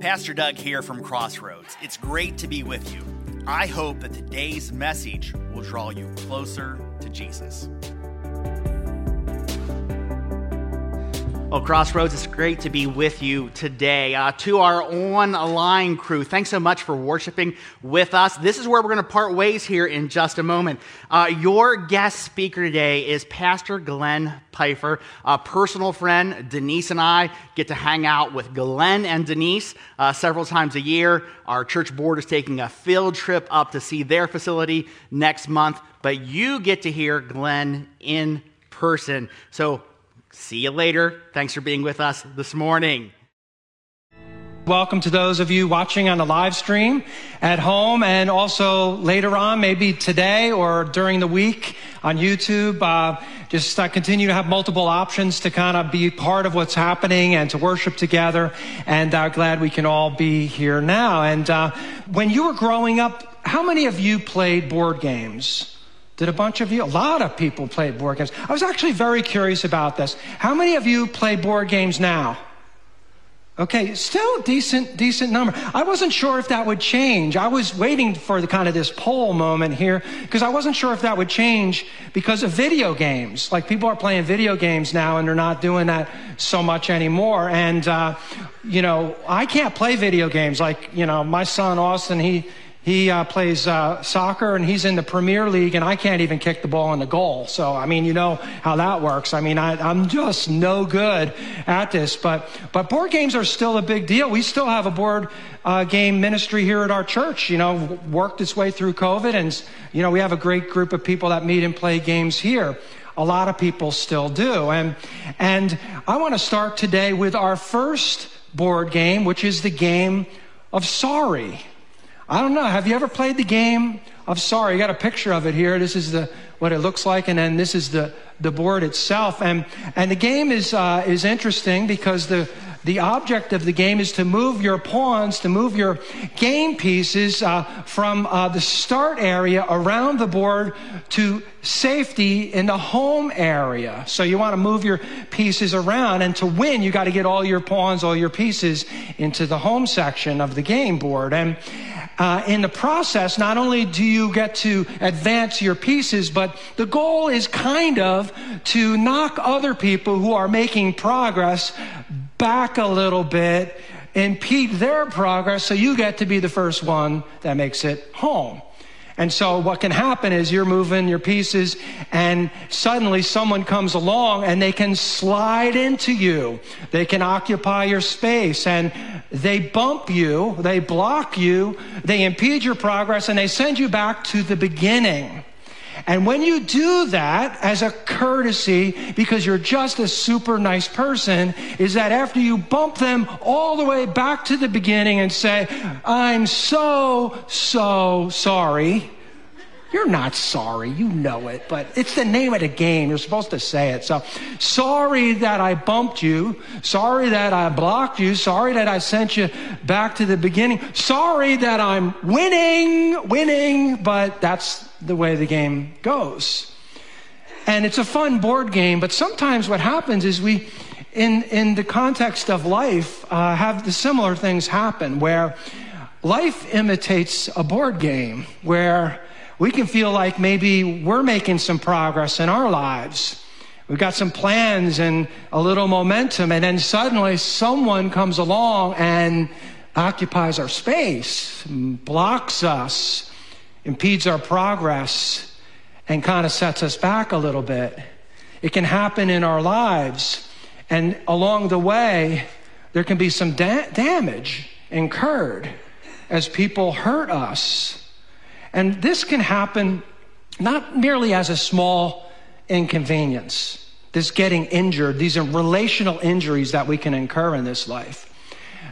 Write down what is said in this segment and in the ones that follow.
Pastor Doug here from Crossroads. It's great to be with you. I hope that today's message will draw you closer to Jesus. Well, Crossroads, it's great to be with you today. Uh, to our online crew, thanks so much for worshiping with us. This is where we're going to part ways here in just a moment. Uh, your guest speaker today is Pastor Glenn Pfeiffer, a personal friend. Denise and I get to hang out with Glenn and Denise uh, several times a year. Our church board is taking a field trip up to see their facility next month, but you get to hear Glenn in person. So See you later. Thanks for being with us this morning. Welcome to those of you watching on the live stream at home and also later on, maybe today or during the week on YouTube. Uh, just uh, continue to have multiple options to kind of be part of what's happening and to worship together. And uh, glad we can all be here now. And uh, when you were growing up, how many of you played board games? Did a bunch of you? A lot of people play board games. I was actually very curious about this. How many of you play board games now? Okay, still decent, decent number. I wasn't sure if that would change. I was waiting for the kind of this poll moment here because I wasn't sure if that would change because of video games. Like people are playing video games now and they're not doing that so much anymore. And, uh, you know, I can't play video games. Like, you know, my son Austin, he, he uh, plays uh, soccer and he's in the Premier League, and I can't even kick the ball in the goal. So, I mean, you know how that works. I mean, I, am just no good at this. But, but board games are still a big deal. We still have a board uh, game ministry here at our church, you know, worked its way through COVID. And, you know, we have a great group of people that meet and play games here. A lot of people still do. And, and I want to start today with our first board game, which is the game of sorry. I don't know. Have you ever played the game of sorry? You got a picture of it here. This is the what it looks like, and then this is the the board itself. And and the game is uh, is interesting because the the object of the game is to move your pawns, to move your game pieces uh, from uh, the start area around the board to safety in the home area. So you want to move your pieces around, and to win, you got to get all your pawns, all your pieces into the home section of the game board. And uh, in the process, not only do you get to advance your pieces, but the goal is kind of to knock other people who are making progress back a little bit, impede their progress, so you get to be the first one that makes it home. And so what can happen is you're moving your pieces and suddenly someone comes along and they can slide into you. They can occupy your space and they bump you, they block you, they impede your progress and they send you back to the beginning. And when you do that as a courtesy, because you're just a super nice person, is that after you bump them all the way back to the beginning and say, I'm so, so sorry. You're not sorry. You know it, but it's the name of the game. You're supposed to say it. So, sorry that I bumped you. Sorry that I blocked you. Sorry that I sent you back to the beginning. Sorry that I'm winning, winning, but that's the way the game goes. And it's a fun board game, but sometimes what happens is we, in, in the context of life, uh, have the similar things happen where life imitates a board game, where we can feel like maybe we're making some progress in our lives. We've got some plans and a little momentum, and then suddenly someone comes along and occupies our space, blocks us, impedes our progress and kind of sets us back a little bit. It can happen in our lives. And along the way, there can be some da- damage incurred as people hurt us. And this can happen not merely as a small inconvenience, this getting injured, these are relational injuries that we can incur in this life.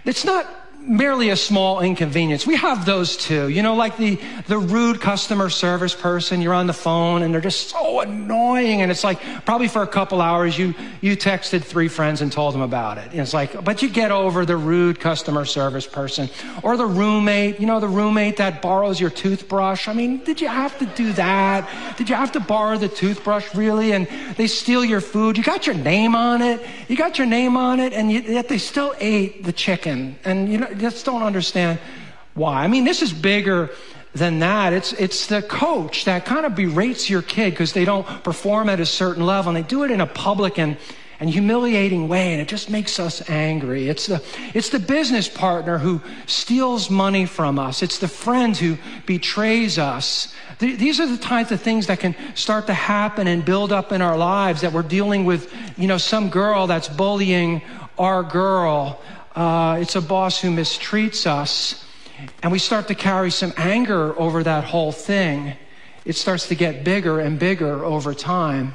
It's not merely a small inconvenience. We have those too. You know, like the, the rude customer service person, you're on the phone and they're just so annoying. And it's like, probably for a couple hours, you, you texted three friends and told them about it. And it's like, but you get over the rude customer service person or the roommate, you know, the roommate that borrows your toothbrush. I mean, did you have to do that? Did you have to borrow the toothbrush really? And they steal your food. You got your name on it. You got your name on it and yet they still ate the chicken. And you know, just don't understand why. I mean, this is bigger than that. It's, it's the coach that kind of berates your kid because they don't perform at a certain level and they do it in a public and, and humiliating way and it just makes us angry. It's the, it's the business partner who steals money from us. It's the friend who betrays us. These are the types of things that can start to happen and build up in our lives that we're dealing with, you know, some girl that's bullying our girl. Uh, it's a boss who mistreats us. And we start to carry some anger over that whole thing. It starts to get bigger and bigger over time.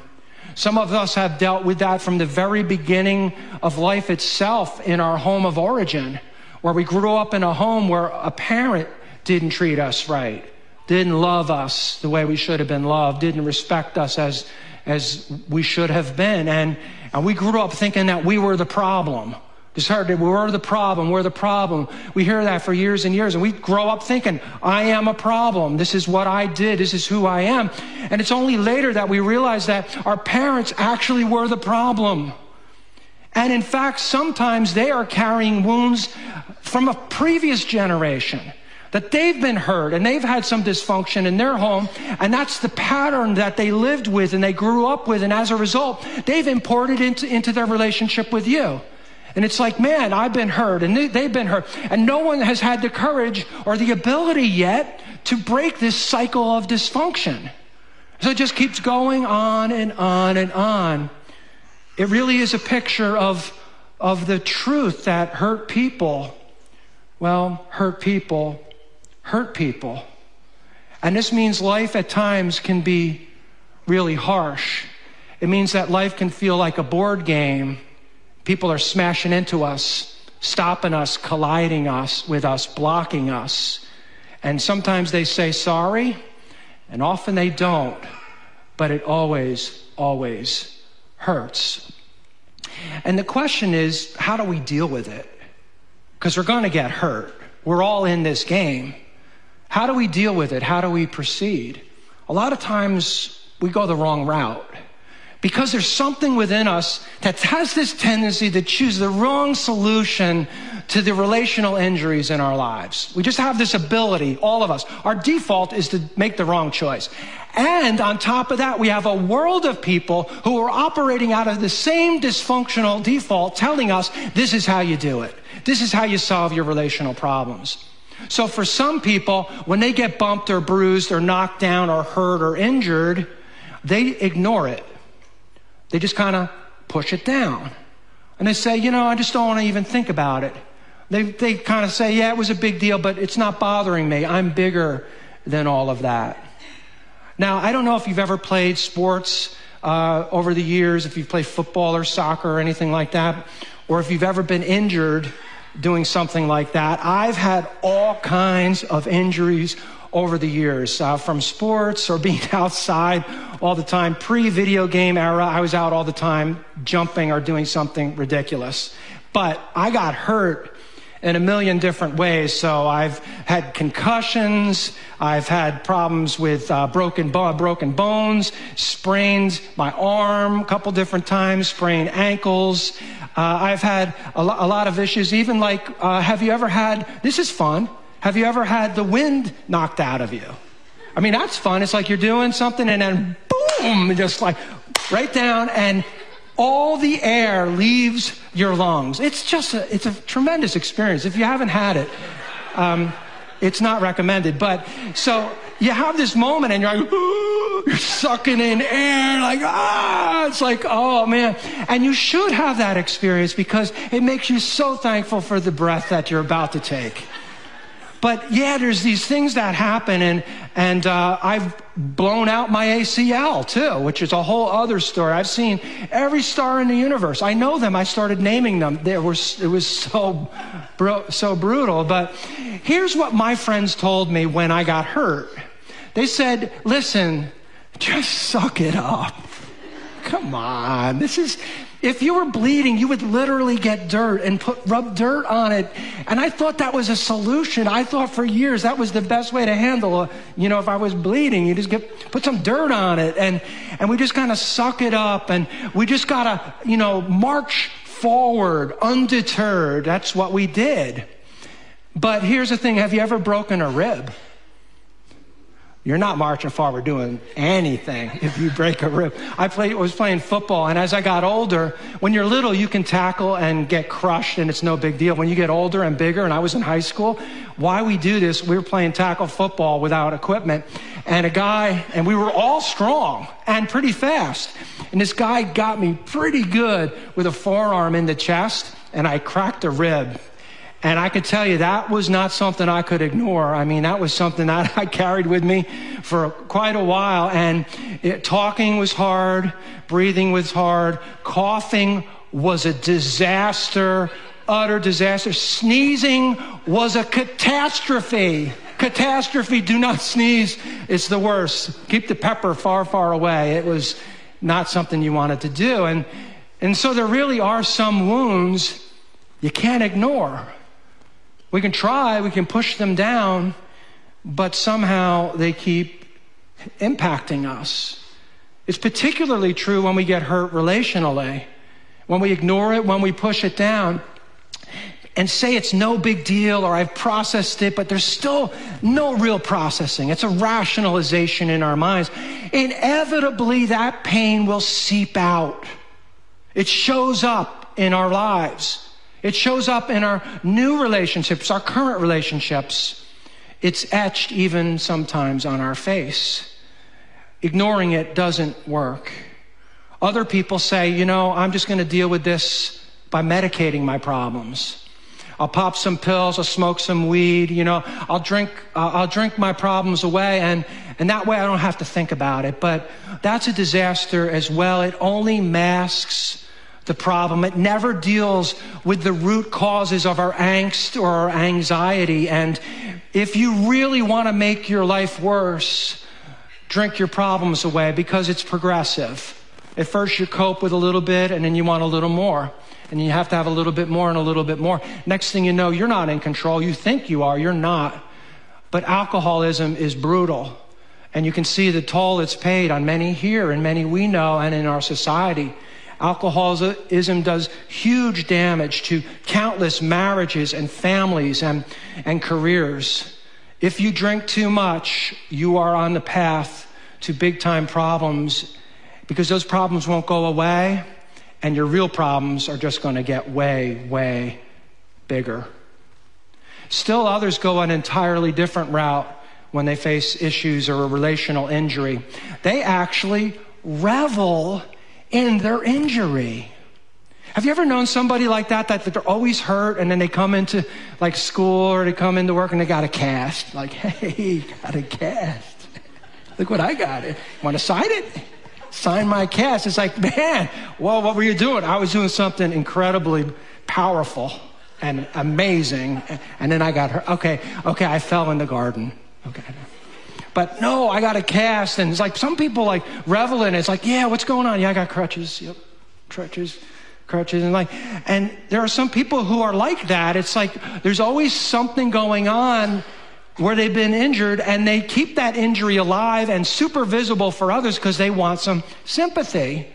Some of us have dealt with that from the very beginning of life itself in our home of origin, where we grew up in a home where a parent didn't treat us right, didn't love us the way we should have been loved, didn't respect us as, as we should have been. And, and we grew up thinking that we were the problem. Just heard we're the problem, we're the problem. We hear that for years and years, and we grow up thinking, I am a problem. This is what I did. This is who I am. And it's only later that we realize that our parents actually were the problem. And in fact, sometimes they are carrying wounds from a previous generation that they've been hurt and they've had some dysfunction in their home. And that's the pattern that they lived with and they grew up with. And as a result, they've imported into, into their relationship with you. And it's like, man, I've been hurt and they've been hurt. And no one has had the courage or the ability yet to break this cycle of dysfunction. So it just keeps going on and on and on. It really is a picture of, of the truth that hurt people, well, hurt people, hurt people. And this means life at times can be really harsh. It means that life can feel like a board game People are smashing into us, stopping us, colliding us with us, blocking us. And sometimes they say sorry, and often they don't, but it always, always hurts. And the question is, how do we deal with it? Because we're going to get hurt. We're all in this game. How do we deal with it? How do we proceed? A lot of times we go the wrong route because there's something within us that has this tendency to choose the wrong solution to the relational injuries in our lives. We just have this ability, all of us. Our default is to make the wrong choice. And on top of that, we have a world of people who are operating out of the same dysfunctional default telling us this is how you do it. This is how you solve your relational problems. So for some people, when they get bumped or bruised or knocked down or hurt or injured, they ignore it they just kind of push it down. And they say, you know, I just don't want to even think about it. They, they kind of say, yeah, it was a big deal, but it's not bothering me. I'm bigger than all of that. Now, I don't know if you've ever played sports uh, over the years, if you've played football or soccer or anything like that, or if you've ever been injured doing something like that. I've had all kinds of injuries over the years, uh, from sports or being outside all the time. Pre video game era, I was out all the time jumping or doing something ridiculous. But I got hurt in a million different ways. So I've had concussions, I've had problems with uh, broken, bo- broken bones, sprained my arm a couple different times, sprained ankles. Uh, I've had a, lo- a, lot of issues, even like, uh, have you ever had, this is fun, have you ever had the wind knocked out of you? I mean, that's fun. It's like you're doing something and then boom, just like right down and all the air leaves your lungs. It's just a, it's a tremendous experience. If you haven't had it, um, it's not recommended. But so you have this moment and you're like, you're sucking in air, like, ah, it's like, oh man. And you should have that experience because it makes you so thankful for the breath that you're about to take. But yeah, there's these things that happen, and and uh, I've blown out my ACL too, which is a whole other story. I've seen every star in the universe. I know them. I started naming them. There was it was so so brutal. But here's what my friends told me when I got hurt. They said, "Listen, just suck it up. Come on, this is." If you were bleeding, you would literally get dirt and put rub dirt on it. And I thought that was a solution. I thought for years that was the best way to handle it. You know, if I was bleeding, you just get put some dirt on it and and we just kind of suck it up and we just got to, you know, march forward undeterred. That's what we did. But here's the thing have you ever broken a rib? You're not marching forward doing anything if you break a rib. I played, was playing football, and as I got older, when you're little, you can tackle and get crushed, and it's no big deal. When you get older and bigger, and I was in high school, why we do this, we were playing tackle football without equipment, and a guy, and we were all strong and pretty fast. And this guy got me pretty good with a forearm in the chest, and I cracked a rib. And I could tell you that was not something I could ignore. I mean, that was something that I carried with me for quite a while. And it, talking was hard, breathing was hard, coughing was a disaster, utter disaster. Sneezing was a catastrophe. Catastrophe, do not sneeze. It's the worst. Keep the pepper far, far away. It was not something you wanted to do. And, and so there really are some wounds you can't ignore. We can try, we can push them down, but somehow they keep impacting us. It's particularly true when we get hurt relationally, when we ignore it, when we push it down and say it's no big deal or I've processed it, but there's still no real processing. It's a rationalization in our minds. Inevitably, that pain will seep out. It shows up in our lives. It shows up in our new relationships, our current relationships. It's etched even sometimes on our face. Ignoring it doesn't work. Other people say, you know, I'm just going to deal with this by medicating my problems. I'll pop some pills, I'll smoke some weed, you know, I'll drink, uh, I'll drink my problems away and, and that way I don't have to think about it. But that's a disaster as well. It only masks the problem. It never deals with the root causes of our angst or our anxiety. And if you really want to make your life worse, drink your problems away because it's progressive. At first, you cope with a little bit, and then you want a little more. And you have to have a little bit more and a little bit more. Next thing you know, you're not in control. You think you are, you're not. But alcoholism is brutal. And you can see the toll it's paid on many here and many we know and in our society. Alcoholism does huge damage to countless marriages and families and, and careers. If you drink too much, you are on the path to big time problems because those problems won't go away and your real problems are just going to get way, way bigger. Still, others go an entirely different route when they face issues or a relational injury. They actually revel in their injury. Have you ever known somebody like that, that, they're always hurt and then they come into like school or they come into work and they got a cast? Like, hey, got a cast. Look what I got. Want to sign it? Sign my cast. It's like, man, well, what were you doing? I was doing something incredibly powerful and amazing. And then I got hurt. Okay, okay, I fell in the garden. Okay. But no, I got a cast. And it's like some people like revel in it. It's like, yeah, what's going on? Yeah, I got crutches. Yep, crutches, crutches. And like, and there are some people who are like that. It's like there's always something going on where they've been injured and they keep that injury alive and super visible for others because they want some sympathy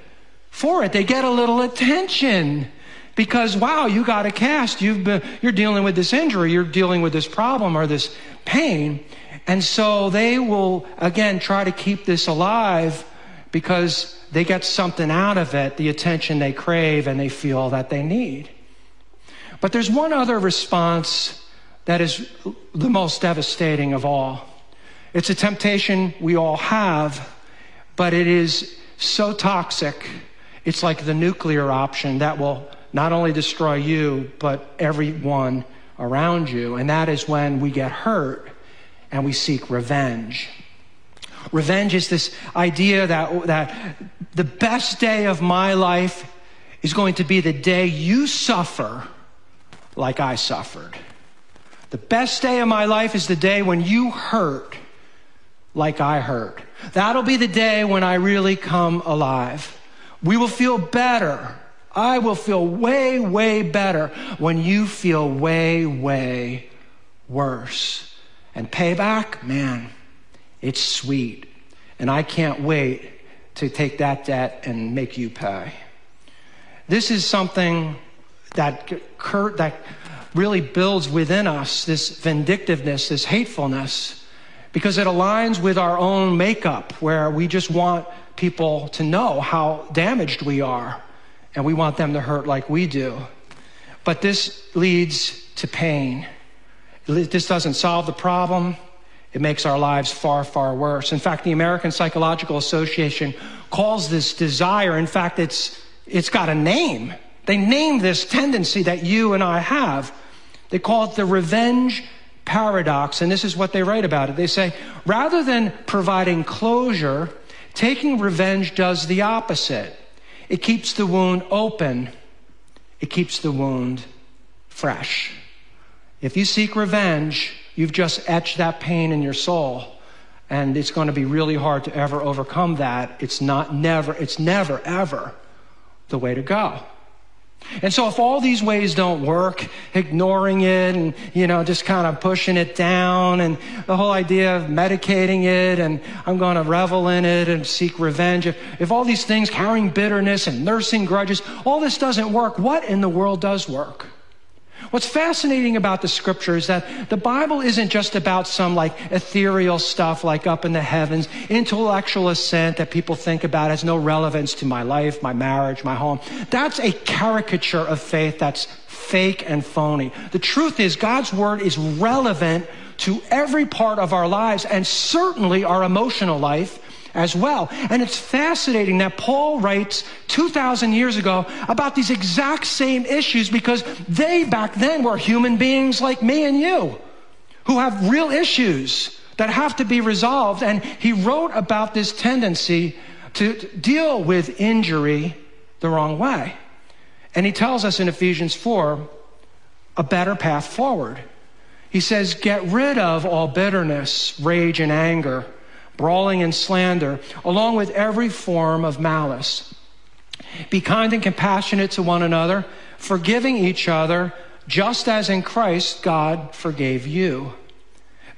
for it. They get a little attention because wow, you got a cast. You've been, you're dealing with this injury. You're dealing with this problem or this pain. And so they will, again, try to keep this alive because they get something out of it, the attention they crave and they feel that they need. But there's one other response that is the most devastating of all. It's a temptation we all have, but it is so toxic. It's like the nuclear option that will not only destroy you, but everyone around you. And that is when we get hurt and we seek revenge. Revenge is this idea that, that the best day of my life is going to be the day you suffer like I suffered. The best day of my life is the day when you hurt like I hurt. That'll be the day when I really come alive. We will feel better. I will feel way, way better when you feel way, way worse. And payback, man, it's sweet. And I can't wait to take that debt and make you pay. This is something that that really builds within us this vindictiveness, this hatefulness, because it aligns with our own makeup, where we just want people to know how damaged we are, and we want them to hurt like we do. But this leads to pain. This doesn't solve the problem. It makes our lives far, far worse. In fact, the American Psychological Association calls this desire, in fact, it's, it's got a name. They name this tendency that you and I have. They call it the revenge paradox, and this is what they write about it. They say, rather than providing closure, taking revenge does the opposite. It keeps the wound open, it keeps the wound fresh. If you seek revenge, you've just etched that pain in your soul. And it's going to be really hard to ever overcome that. It's not never, it's never, ever the way to go. And so if all these ways don't work, ignoring it and, you know, just kind of pushing it down and the whole idea of medicating it and I'm going to revel in it and seek revenge. If, if all these things, carrying bitterness and nursing grudges, all this doesn't work, what in the world does work? What's fascinating about the scripture is that the Bible isn't just about some like ethereal stuff like up in the heavens, intellectual assent that people think about has no relevance to my life, my marriage, my home. That's a caricature of faith that's fake and phony. The truth is God's word is relevant to every part of our lives and certainly our emotional life as well. And it's fascinating that Paul writes 2,000 years ago about these exact same issues because they back then were human beings like me and you who have real issues that have to be resolved. And he wrote about this tendency to deal with injury the wrong way. And he tells us in Ephesians 4 a better path forward. He says, Get rid of all bitterness, rage, and anger brawling and slander, along with every form of malice. Be kind and compassionate to one another, forgiving each other, just as in Christ God forgave you.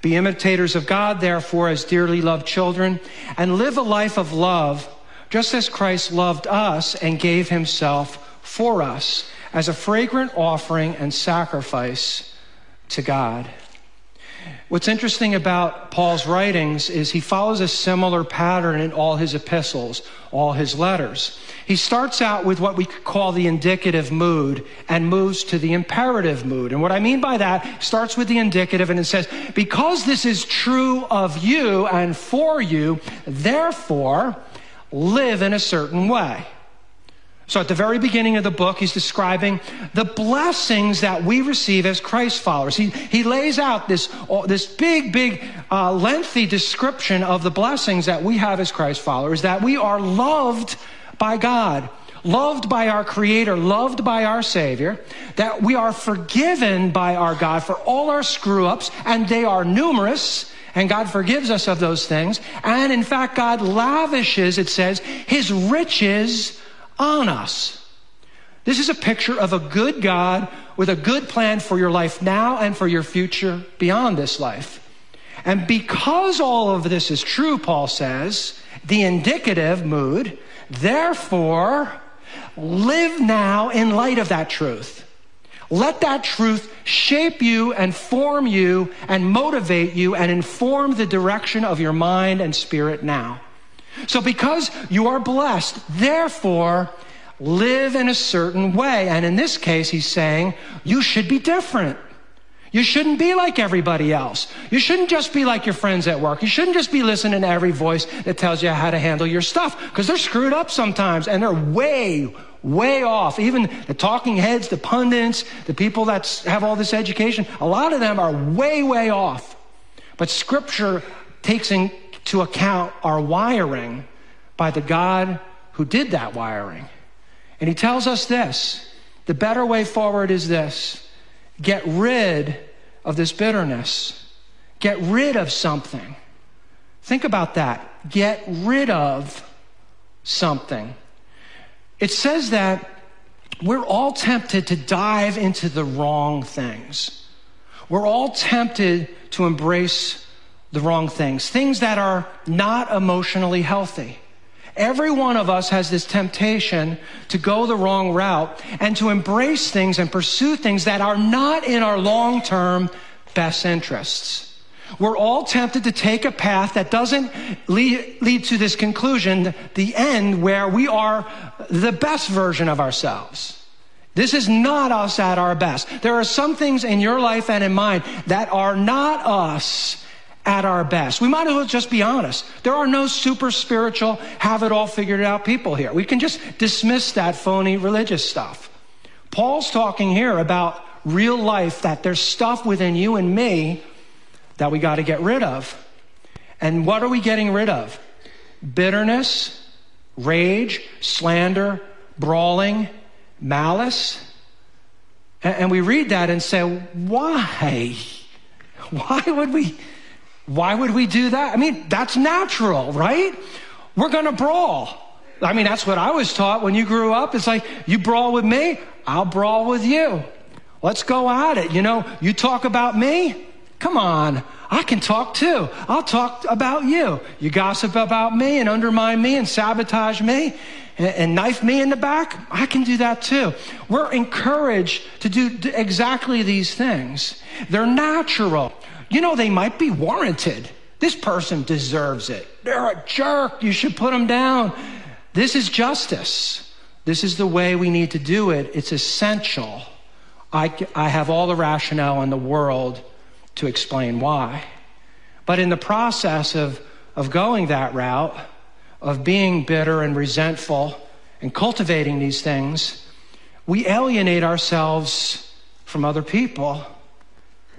Be imitators of God, therefore, as dearly loved children, and live a life of love, just as Christ loved us and gave himself for us as a fragrant offering and sacrifice to God. What's interesting about Paul's writings is he follows a similar pattern in all his epistles, all his letters. He starts out with what we call the indicative mood and moves to the imperative mood. And what I mean by that starts with the indicative and it says, because this is true of you and for you, therefore live in a certain way. So at the very beginning of the book, he's describing the blessings that we receive as Christ followers. He, he lays out this, this big, big, uh, lengthy description of the blessings that we have as Christ followers, that we are loved by God, loved by our Creator, loved by our Savior, that we are forgiven by our God for all our screw ups, and they are numerous. And God forgives us of those things. And in fact, God lavishes, it says, His riches on us. This is a picture of a good God with a good plan for your life now and for your future beyond this life. And because all of this is true, Paul says, the indicative mood, therefore, live now in light of that truth. Let that truth shape you and form you and motivate you and inform the direction of your mind and spirit now. So, because you are blessed, therefore, live in a certain way. And in this case, he's saying, you should be different. You shouldn't be like everybody else. You shouldn't just be like your friends at work. You shouldn't just be listening to every voice that tells you how to handle your stuff because they're screwed up sometimes and they're way, way off. Even the talking heads, the pundits, the people that have all this education, a lot of them are way, way off. But scripture takes into account our wiring by the God who did that wiring. And he tells us this the better way forward is this get rid of this bitterness, get rid of something. Think about that. Get rid of something. It says that we're all tempted to dive into the wrong things. We're all tempted to embrace the wrong things, things that are not emotionally healthy. Every one of us has this temptation to go the wrong route and to embrace things and pursue things that are not in our long term best interests. We're all tempted to take a path that doesn't lead, lead, to this conclusion, the end where we are the best version of ourselves. This is not us at our best. There are some things in your life and in mine that are not us at our best. We might as well just be honest. There are no super spiritual, have it all figured out people here. We can just dismiss that phony religious stuff. Paul's talking here about real life, that there's stuff within you and me that we got to get rid of. And what are we getting rid of? Bitterness, rage, slander, brawling, malice. And we read that and say, why? Why would we? Why would we do that? I mean, that's natural, right? We're going to brawl. I mean, that's what I was taught when you grew up. It's like, you brawl with me, I'll brawl with you. Let's go at it. You know, you talk about me, Come on, I can talk too. I'll talk about you. You gossip about me and undermine me and sabotage me and, and knife me in the back. I can do that too. We're encouraged to do exactly these things. They're natural. You know, they might be warranted. This person deserves it. They're a jerk. You should put them down. This is justice. This is the way we need to do it. It's essential. I, I have all the rationale in the world to explain why. But in the process of, of going that route, of being bitter and resentful and cultivating these things, we alienate ourselves from other people.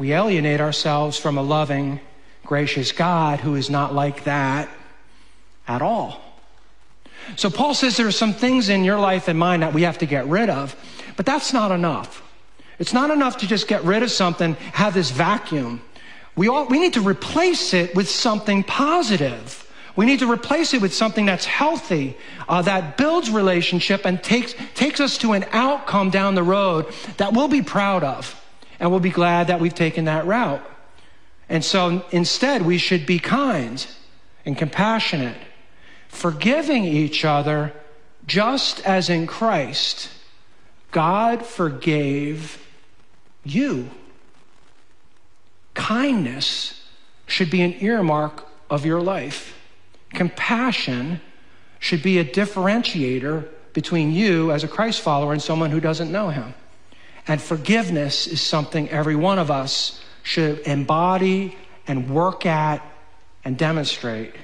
We alienate ourselves from a loving, gracious God who is not like that at all. So Paul says there are some things in your life and mine that we have to get rid of, but that's not enough. It's not enough to just get rid of something, have this vacuum. We, all, we need to replace it with something positive. We need to replace it with something that's healthy, uh, that builds relationship and takes, takes us to an outcome down the road that we'll be proud of. And we'll be glad that we've taken that route. And so instead, we should be kind and compassionate, forgiving each other just as in Christ, God forgave you. Kindness should be an earmark of your life. Compassion should be a differentiator between you as a Christ follower and someone who doesn't know him. And forgiveness is something every one of us should embody and work at and demonstrate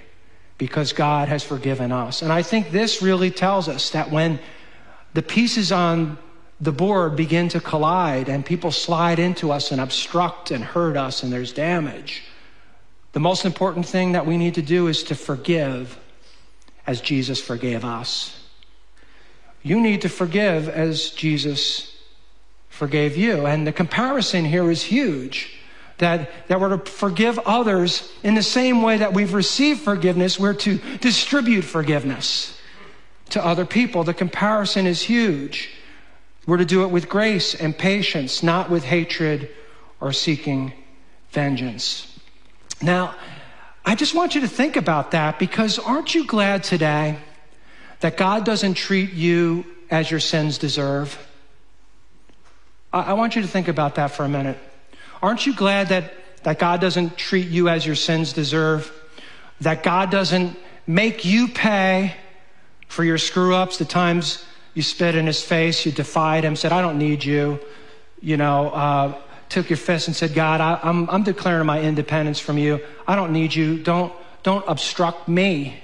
because God has forgiven us. And I think this really tells us that when the pieces on the board begin to collide and people slide into us and obstruct and hurt us and there's damage. The most important thing that we need to do is to forgive as Jesus forgave us. You need to forgive as Jesus forgave you. And the comparison here is huge. That, that we're to forgive others in the same way that we've received forgiveness, we're to distribute forgiveness to other people. The comparison is huge. We're to do it with grace and patience, not with hatred or seeking vengeance. Now, I just want you to think about that because aren't you glad today that God doesn't treat you as your sins deserve? I, want you to think about that for a minute. Aren't you glad that, that God doesn't treat you as your sins deserve? That God doesn't make you pay for your screw ups, the times you spit in his face, you defied him, said, I don't need you. You know, uh, took your fist and said, God, I, I'm, I'm declaring my independence from you. I don't need you. Don't, don't obstruct me.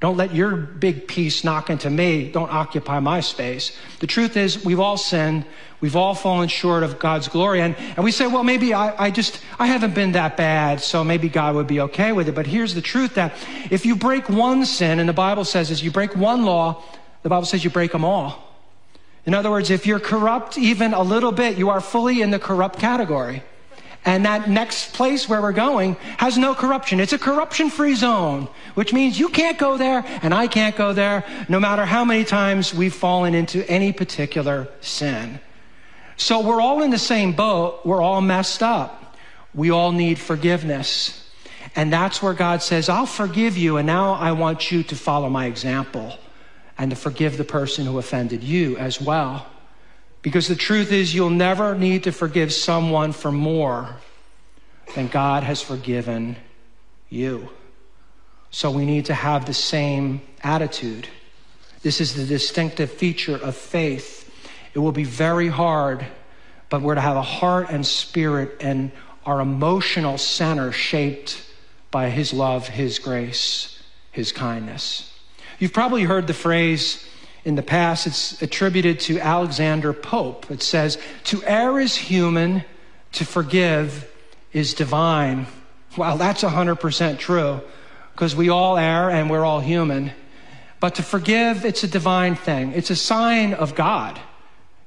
Don't let your big piece knock into me. Don't occupy my space. The truth is, we've all sinned. We've all fallen short of God's glory. And, and we say, well, maybe I, I just, I haven't been that bad, so maybe God would be okay with it. But here's the truth that if you break one sin, and the Bible says is you break one law, the Bible says you break them all. In other words, if you're corrupt even a little bit, you are fully in the corrupt category. And that next place where we're going has no corruption. It's a corruption free zone, which means you can't go there and I can't go there, no matter how many times we've fallen into any particular sin. So we're all in the same boat. We're all messed up. We all need forgiveness. And that's where God says, I'll forgive you, and now I want you to follow my example and to forgive the person who offended you as well. Because the truth is, you'll never need to forgive someone for more than God has forgiven you. So we need to have the same attitude. This is the distinctive feature of faith. It will be very hard, but we're to have a heart and spirit and our emotional center shaped by His love, His grace, His kindness. You've probably heard the phrase in the past, it's attributed to Alexander Pope. It says, To err is human, to forgive is divine. Well, that's 100% true because we all err and we're all human. But to forgive, it's a divine thing. It's a sign of God.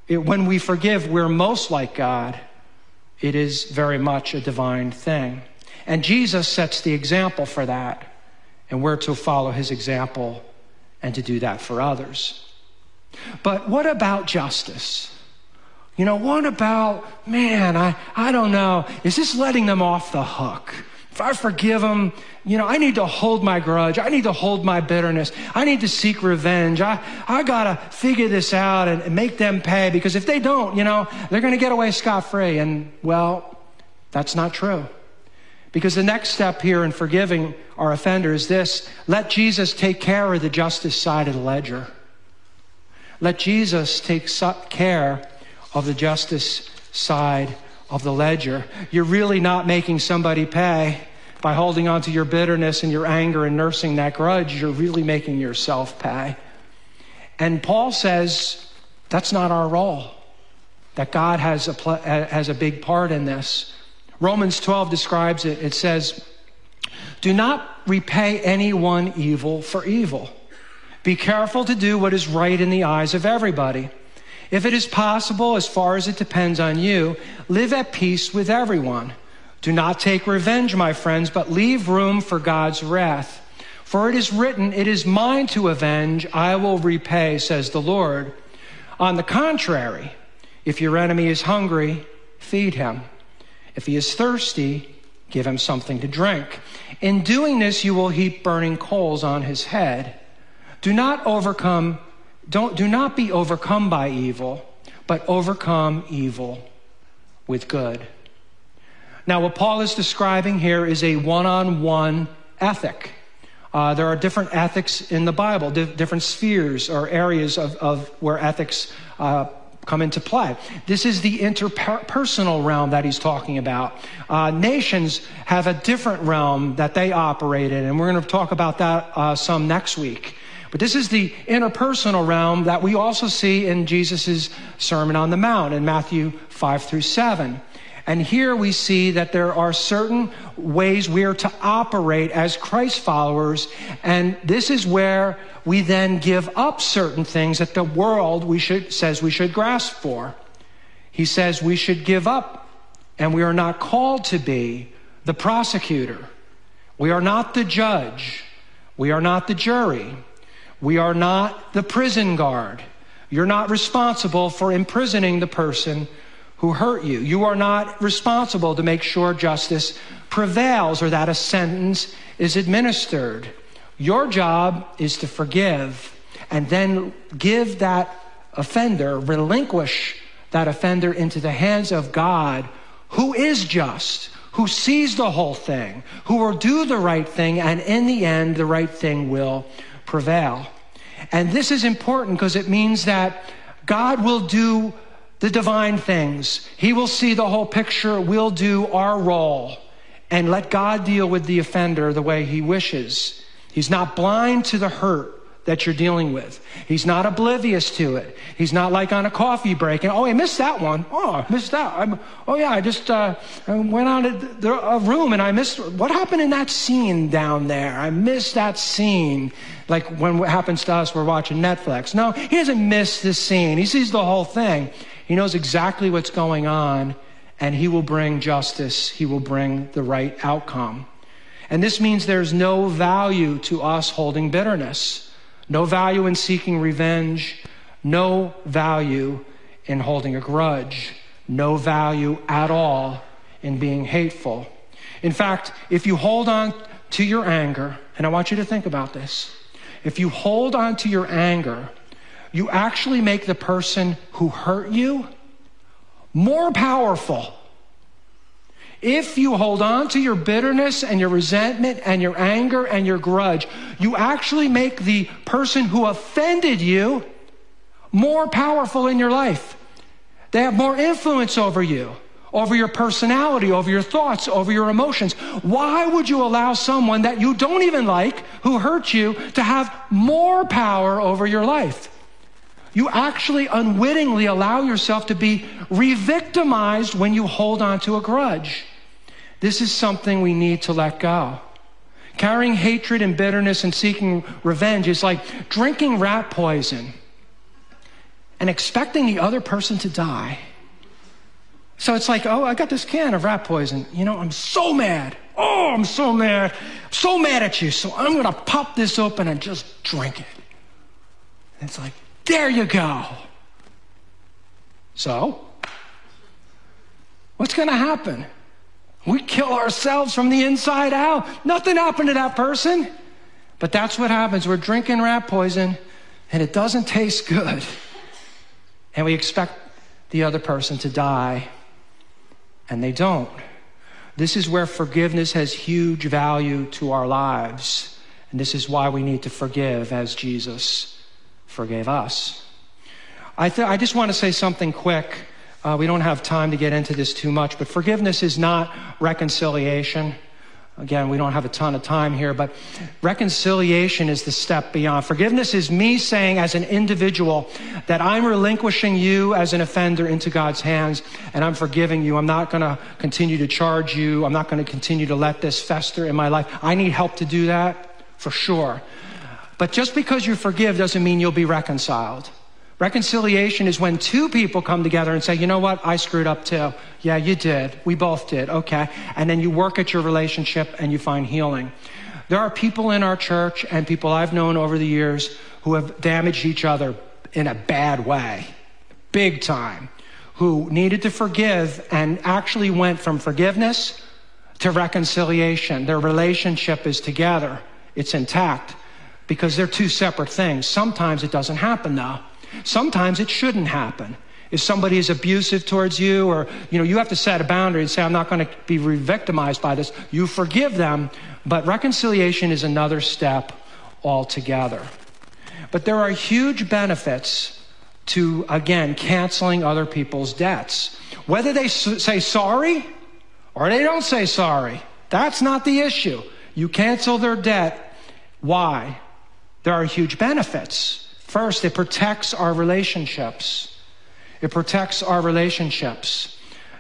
It, when we forgive, we're most like God. It is very much a divine thing. And Jesus sets the example for that. And we're to follow his example and to do that for others. But what about justice? You know, what about, man, I, I don't know, is this letting them off the hook? If I forgive them, you know, I need to hold my grudge. I need to hold my bitterness. I need to seek revenge. I, I gotta figure this out and, and make them pay because if they don't, you know, they're gonna get away scot free. And well, that's not true. Because the next step here in forgiving our offender is this let Jesus take care of the justice side of the ledger. Let Jesus take care of the justice side of the ledger. You're really not making somebody pay by holding on to your bitterness and your anger and nursing that grudge. You're really making yourself pay. And Paul says that's not our role, that God has a, has a big part in this. Romans 12 describes it. It says, Do not repay anyone evil for evil. Be careful to do what is right in the eyes of everybody. If it is possible, as far as it depends on you, live at peace with everyone. Do not take revenge, my friends, but leave room for God's wrath. For it is written, It is mine to avenge, I will repay, says the Lord. On the contrary, if your enemy is hungry, feed him. If he is thirsty, give him something to drink. In doing this, you will heap burning coals on his head. Do not overcome, don't, do not be overcome by evil, but overcome evil with good. Now, what Paul is describing here is a one on one ethic. Uh, there are different ethics in the Bible, di- different spheres or areas of, of where ethics uh, come into play. This is the interpersonal realm that he's talking about. Uh, nations have a different realm that they operate in, and we're going to talk about that uh, some next week. But this is the interpersonal realm that we also see in Jesus' Sermon on the Mount in Matthew 5 through 7. And here we see that there are certain ways we are to operate as Christ followers. And this is where we then give up certain things that the world we should, says we should grasp for. He says we should give up, and we are not called to be the prosecutor. We are not the judge. We are not the jury. We are not the prison guard. You're not responsible for imprisoning the person who hurt you. You are not responsible to make sure justice prevails or that a sentence is administered. Your job is to forgive and then give that offender, relinquish that offender into the hands of God who is just, who sees the whole thing, who will do the right thing, and in the end, the right thing will prevail. And this is important because it means that God will do the divine things. He will see the whole picture. We'll do our role and let God deal with the offender the way he wishes. He's not blind to the hurt that you're dealing with. He's not oblivious to it. He's not like on a coffee break and, oh, I missed that one. Oh, I missed that. I'm, oh, yeah, I just uh, I went on a, a room and I missed what happened in that scene down there. I missed that scene. Like when what happens to us, we're watching Netflix. No, he doesn't miss the scene. He sees the whole thing. He knows exactly what's going on and he will bring justice. He will bring the right outcome. And this means there's no value to us holding bitterness. No value in seeking revenge. No value in holding a grudge. No value at all in being hateful. In fact, if you hold on to your anger, and I want you to think about this, if you hold on to your anger, you actually make the person who hurt you more powerful. If you hold on to your bitterness and your resentment and your anger and your grudge, you actually make the person who offended you more powerful in your life. They have more influence over you, over your personality, over your thoughts, over your emotions. Why would you allow someone that you don't even like, who hurt you, to have more power over your life? You actually unwittingly allow yourself to be re victimized when you hold on to a grudge. This is something we need to let go. Carrying hatred and bitterness and seeking revenge is like drinking rat poison and expecting the other person to die. So it's like, oh, I got this can of rat poison. You know, I'm so mad. Oh, I'm so mad. So mad at you. So I'm going to pop this open and just drink it. And it's like, there you go. So, what's going to happen? We kill ourselves from the inside out. Nothing happened to that person. But that's what happens. We're drinking rat poison and it doesn't taste good. And we expect the other person to die and they don't. This is where forgiveness has huge value to our lives. And this is why we need to forgive as Jesus forgave us. I, th- I just want to say something quick. Uh, we don't have time to get into this too much, but forgiveness is not reconciliation. Again, we don't have a ton of time here, but reconciliation is the step beyond. Forgiveness is me saying, as an individual, that I'm relinquishing you as an offender into God's hands and I'm forgiving you. I'm not going to continue to charge you. I'm not going to continue to let this fester in my life. I need help to do that, for sure. But just because you forgive doesn't mean you'll be reconciled. Reconciliation is when two people come together and say, you know what, I screwed up too. Yeah, you did. We both did. Okay. And then you work at your relationship and you find healing. There are people in our church and people I've known over the years who have damaged each other in a bad way, big time, who needed to forgive and actually went from forgiveness to reconciliation. Their relationship is together, it's intact because they're two separate things. Sometimes it doesn't happen though. Sometimes it shouldn't happen. If somebody is abusive towards you, or you know, you have to set a boundary and say, I'm not going to be re-victimized by this. You forgive them, but reconciliation is another step altogether. But there are huge benefits to, again, canceling other people's debts. Whether they say sorry or they don't say sorry, that's not the issue. You cancel their debt. Why? There are huge benefits. First, it protects our relationships. It protects our relationships.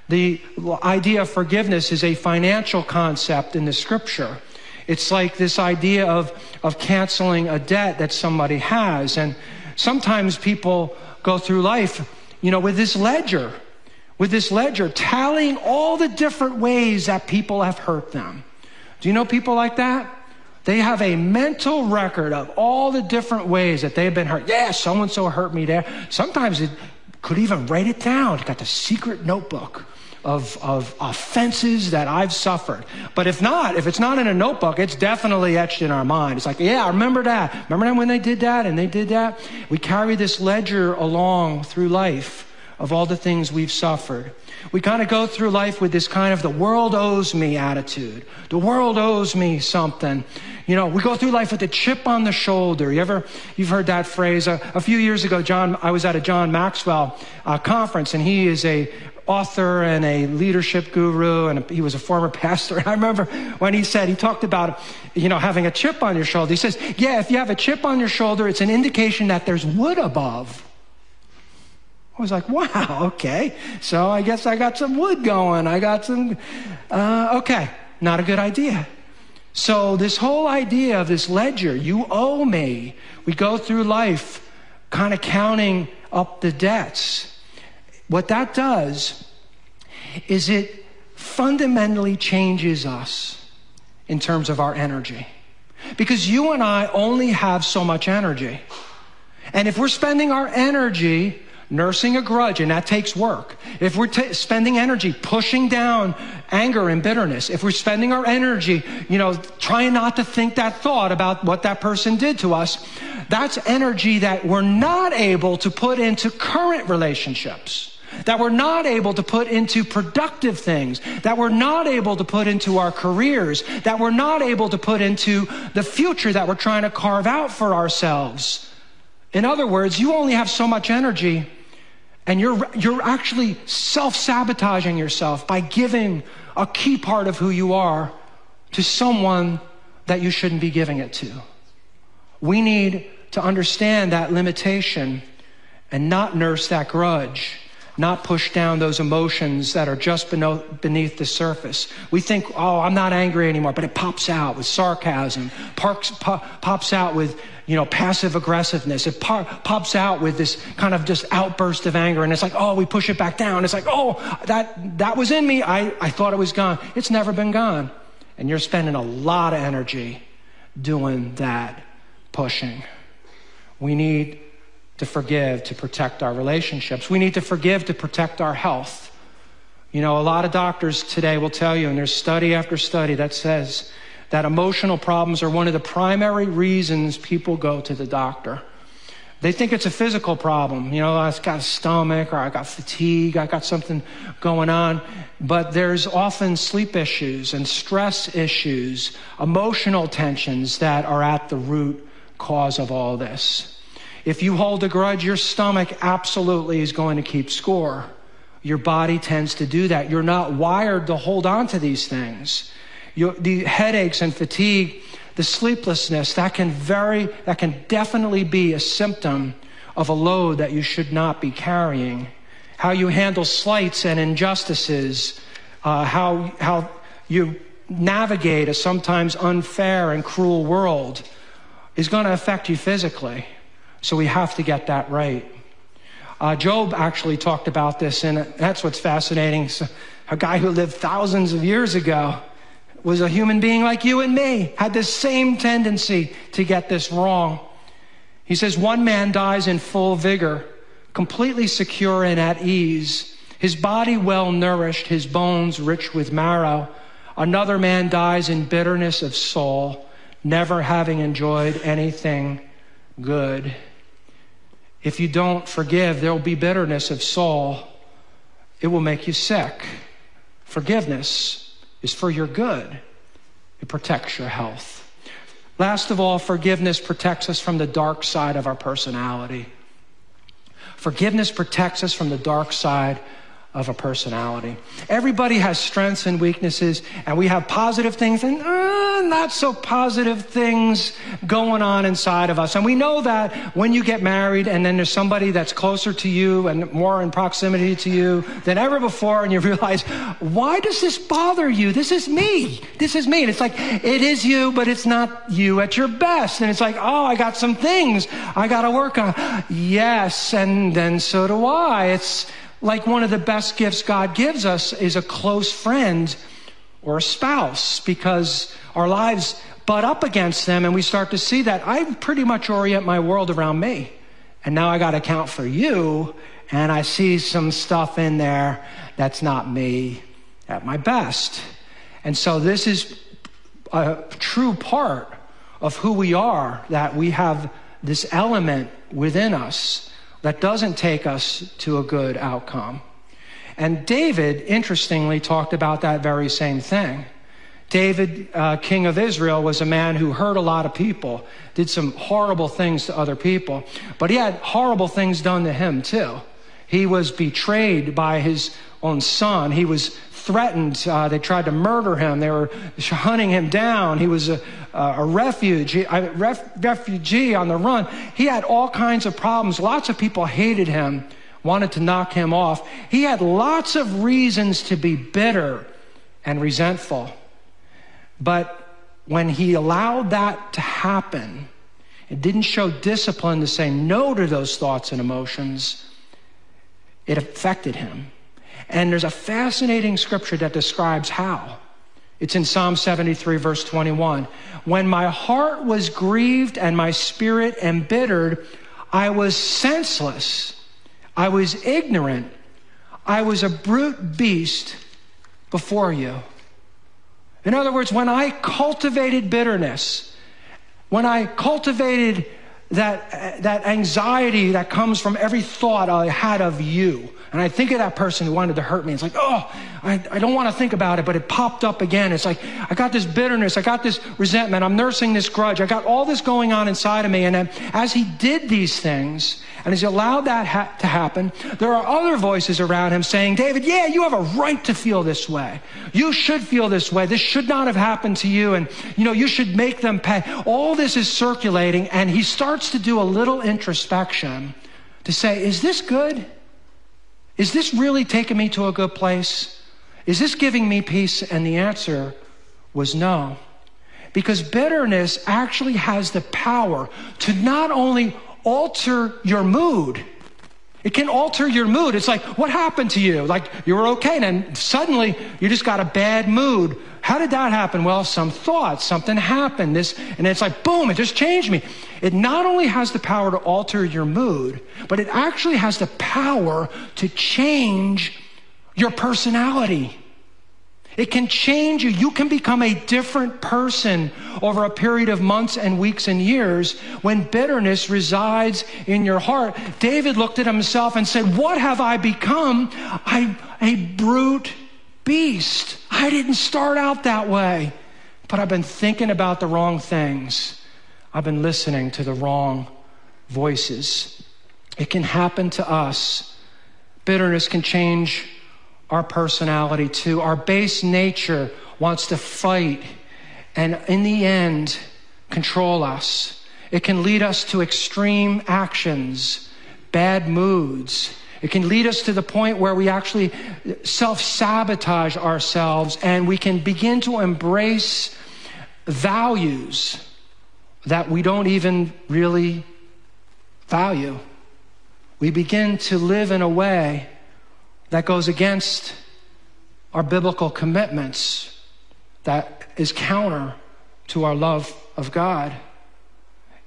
The idea of forgiveness is a financial concept in the scripture. It's like this idea of, of canceling a debt that somebody has. And sometimes people go through life, you know, with this ledger, with this ledger, tallying all the different ways that people have hurt them. Do you know people like that? They have a mental record of all the different ways that they've been hurt. Yeah, so and so hurt me there. Sometimes it could even write it down. It's got the secret notebook of, of offenses that I've suffered. But if not, if it's not in a notebook, it's definitely etched in our mind. It's like, yeah, I remember that. Remember that when they did that and they did that? We carry this ledger along through life of all the things we've suffered. We kind of go through life with this kind of the world owes me attitude. The world owes me something. You know, we go through life with a chip on the shoulder. You ever, you've heard that phrase. A, a few years ago, John, I was at a John Maxwell uh, conference and he is a author and a leadership guru and he was a former pastor. I remember when he said, he talked about, you know, having a chip on your shoulder. He says, yeah, if you have a chip on your shoulder, it's an indication that there's wood above. I was like, wow, okay. So I guess I got some wood going. I got some, uh, okay, not a good idea. So this whole idea of this ledger, you owe me. We go through life kind of counting up the debts. What that does is it fundamentally changes us in terms of our energy. Because you and I only have so much energy. And if we're spending our energy nursing a grudge, and that takes work, if we're t- spending energy pushing down anger and bitterness, if we're spending our energy, you know, trying not to think that thought about what that person did to us, that's energy that we're not able to put into current relationships that we're not able to put into productive things, that we're not able to put into our careers, that we're not able to put into the future that we're trying to carve out for ourselves. In other words, you only have so much energy and you're, you're actually self sabotaging yourself by giving a key part of who you are to someone that you shouldn't be giving it to. We need to understand that limitation and not nurse that grudge, not push down those emotions that are just beneath the surface. We think, oh, I'm not angry anymore, but it pops out with sarcasm, parks, pops out with you know, passive aggressiveness. It pops out with this kind of just outburst of anger. And it's like, oh, we push it back down. It's like, oh, that, that was in me. I, I thought it was gone. It's never been gone. And you're spending a lot of energy doing that pushing. We need to forgive to protect our relationships. We need to forgive to protect our health. You know, a lot of doctors today will tell you, and there's study after study that says that emotional problems are one of the primary reasons people go to the doctor. They think it's a physical problem. You know, I've got a stomach or I got fatigue, I got something going on. But there's often sleep issues and stress issues, emotional tensions that are at the root cause of all this. If you hold a grudge, your stomach absolutely is going to keep score. Your body tends to do that. You're not wired to hold on to these things. Your, the headaches and fatigue, the sleeplessness, that can very, that can definitely be a symptom of a load that you should not be carrying. How you handle slights and injustices, uh, how, how you navigate a sometimes unfair and cruel world is going to affect you physically. So we have to get that right. Uh, Job actually talked about this, and that's what's fascinating. So a guy who lived thousands of years ago was a human being like you and me, had the same tendency to get this wrong. He says, One man dies in full vigor, completely secure and at ease, his body well nourished, his bones rich with marrow. Another man dies in bitterness of soul, never having enjoyed anything good. If you don't forgive, there will be bitterness of soul. It will make you sick. Forgiveness is for your good. It protects your health. Last of all, forgiveness protects us from the dark side of our personality. Forgiveness protects us from the dark side of a personality. Everybody has strengths and weaknesses, and we have positive things and uh, not so positive things going on inside of us. And we know that when you get married and then there's somebody that's closer to you and more in proximity to you than ever before, and you realize, why does this bother you? This is me. This is me. And it's like, it is you, but it's not you at your best. And it's like, oh, I got some things I got to work on. Yes, and then so do I. It's, like one of the best gifts God gives us is a close friend or a spouse because our lives butt up against them and we start to see that I pretty much orient my world around me. And now I got to account for you and I see some stuff in there that's not me at my best. And so this is a true part of who we are that we have this element within us that doesn't take us to a good outcome. And David, interestingly, talked about that very same thing. David, uh, king of Israel, was a man who hurt a lot of people, did some horrible things to other people, but he had horrible things done to him too. He was betrayed by his own son. He was threatened. Uh, they tried to murder him. They were hunting him down. He was a, a refuge, a ref, refugee on the run. He had all kinds of problems. Lots of people hated him, wanted to knock him off. He had lots of reasons to be bitter and resentful. But when he allowed that to happen, it didn't show discipline to say no to those thoughts and emotions. It affected him. And there's a fascinating scripture that describes how. It's in Psalm 73, verse 21. When my heart was grieved and my spirit embittered, I was senseless. I was ignorant. I was a brute beast before you. In other words, when I cultivated bitterness, when I cultivated that, that anxiety that comes from every thought I had of you, and I think of that person who wanted to hurt me. It's like, oh, I, I don't want to think about it, but it popped up again. It's like, I got this bitterness. I got this resentment. I'm nursing this grudge. I got all this going on inside of me. And as he did these things, and as he allowed that ha- to happen, there are other voices around him saying, David, yeah, you have a right to feel this way. You should feel this way. This should not have happened to you. And, you know, you should make them pay. All this is circulating. And he starts to do a little introspection to say, is this good? Is this really taking me to a good place? Is this giving me peace? And the answer was no. Because bitterness actually has the power to not only alter your mood, it can alter your mood. It's like, what happened to you? Like, you were okay, and then suddenly you just got a bad mood. How did that happen? Well, some thought, something happened. This, and it's like, boom, it just changed me. It not only has the power to alter your mood, but it actually has the power to change your personality. It can change you. You can become a different person over a period of months and weeks and years when bitterness resides in your heart. David looked at himself and said, What have I become? I, a brute beast. I didn't start out that way, but I've been thinking about the wrong things. I've been listening to the wrong voices. It can happen to us. Bitterness can change our personality too. Our base nature wants to fight and, in the end, control us. It can lead us to extreme actions, bad moods, it can lead us to the point where we actually self sabotage ourselves and we can begin to embrace values that we don't even really value. We begin to live in a way that goes against our biblical commitments, that is counter to our love of God.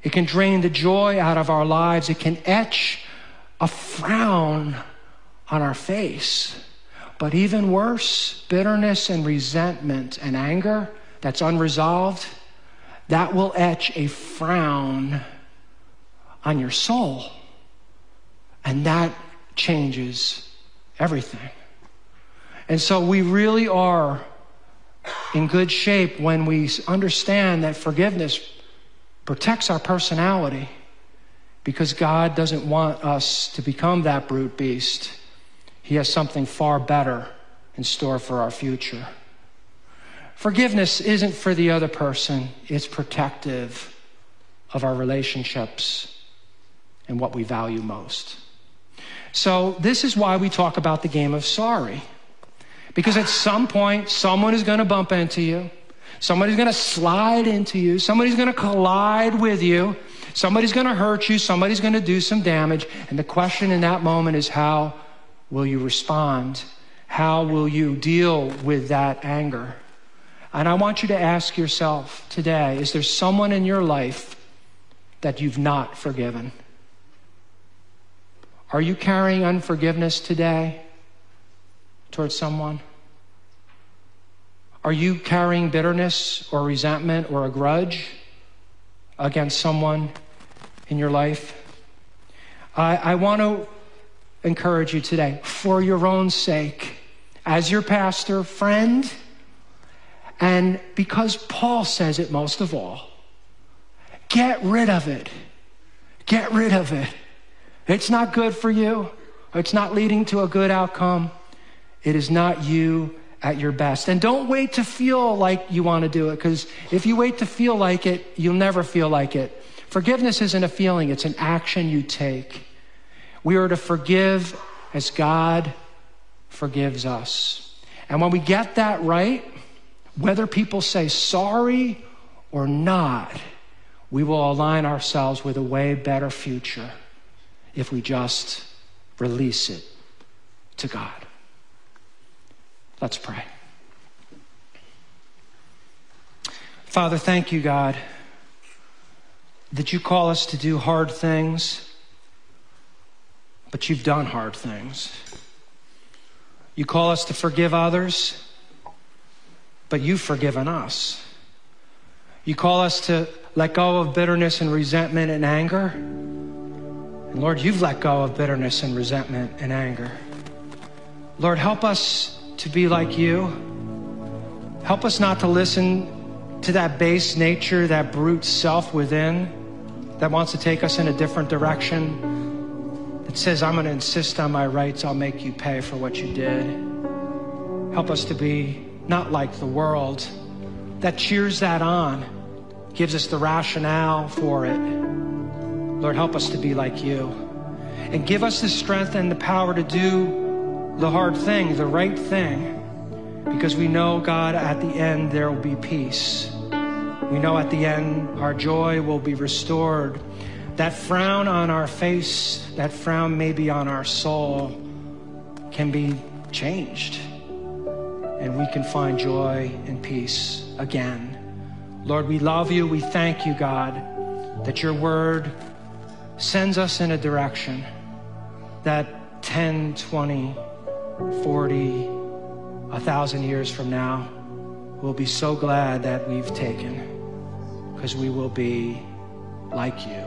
It can drain the joy out of our lives. It can etch a frown on our face. But even worse, bitterness and resentment and anger that's unresolved, that will etch a frown on your soul. And that changes everything. And so we really are in good shape when we understand that forgiveness protects our personality because God doesn't want us to become that brute beast. He has something far better in store for our future. Forgiveness isn't for the other person, it's protective of our relationships and what we value most. So, this is why we talk about the game of sorry. Because at some point, someone is going to bump into you, somebody's going to slide into you, somebody's going to collide with you, Somebody's going to hurt you, somebody's going to do some damage. And the question in that moment is how will you respond? How will you deal with that anger? And I want you to ask yourself today is there someone in your life that you've not forgiven? Are you carrying unforgiveness today towards someone? Are you carrying bitterness or resentment or a grudge against someone in your life. I, I want to encourage you today, for your own sake, as your pastor, friend, and because Paul says it most of all, get rid of it. Get rid of it. It's not good for you. It's not leading to a good outcome. It is not you at your best. And don't wait to feel like you want to do it, because if you wait to feel like it, you'll never feel like it. Forgiveness isn't a feeling, it's an action you take. We are to forgive as God forgives us. And when we get that right, whether people say sorry or not, we will align ourselves with a way better future if we just release it to God. Let's pray. Father, thank you, God that you call us to do hard things. but you've done hard things. You call us to forgive others, but you've forgiven us. You call us to let go of bitterness and resentment and anger. And Lord, you've let go of bitterness and resentment and anger. Lord, help us to be like you. Help us not to listen to that base nature, that brute self within that wants to take us in a different direction, that says, I'm going to insist on my rights, I'll make you pay for what you did. Help us to be not like the world that cheers that on, gives us the rationale for it. Lord, help us to be like you. And give us the strength and the power to do the hard thing, the right thing, because we know, God, at the end there will be peace. We know at the end our joy will be restored. That frown on our face, that frown maybe on our soul, can be changed. And we can find joy and peace again. Lord, we love you. We thank you, God, that your word sends us in a direction that 10, 20, 40, a thousand years from now, we'll be so glad that we've taken because we will be like you.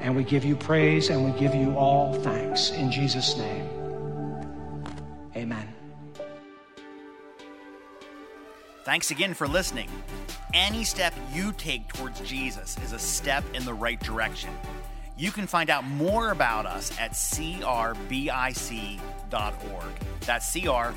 And we give you praise and we give you all thanks in Jesus' name. Amen. Thanks again for listening. Any step you take towards Jesus is a step in the right direction. You can find out more about us at crbic.org. That's crbic.org.